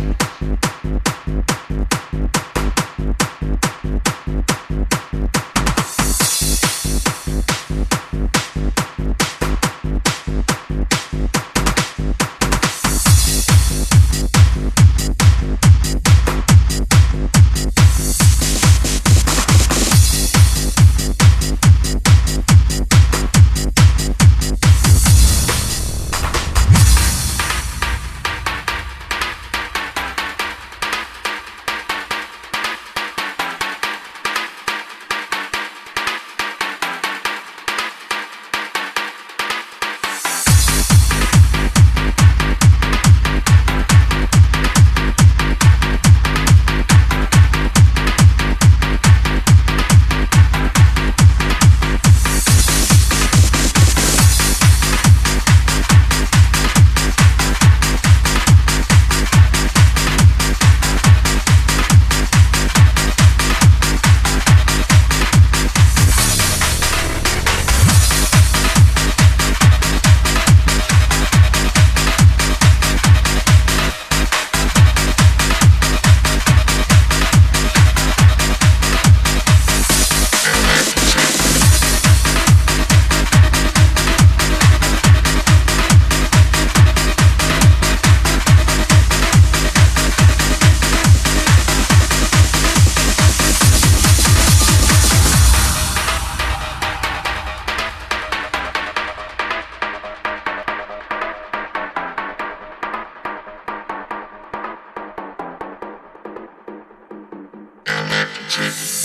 Electric. Yeah.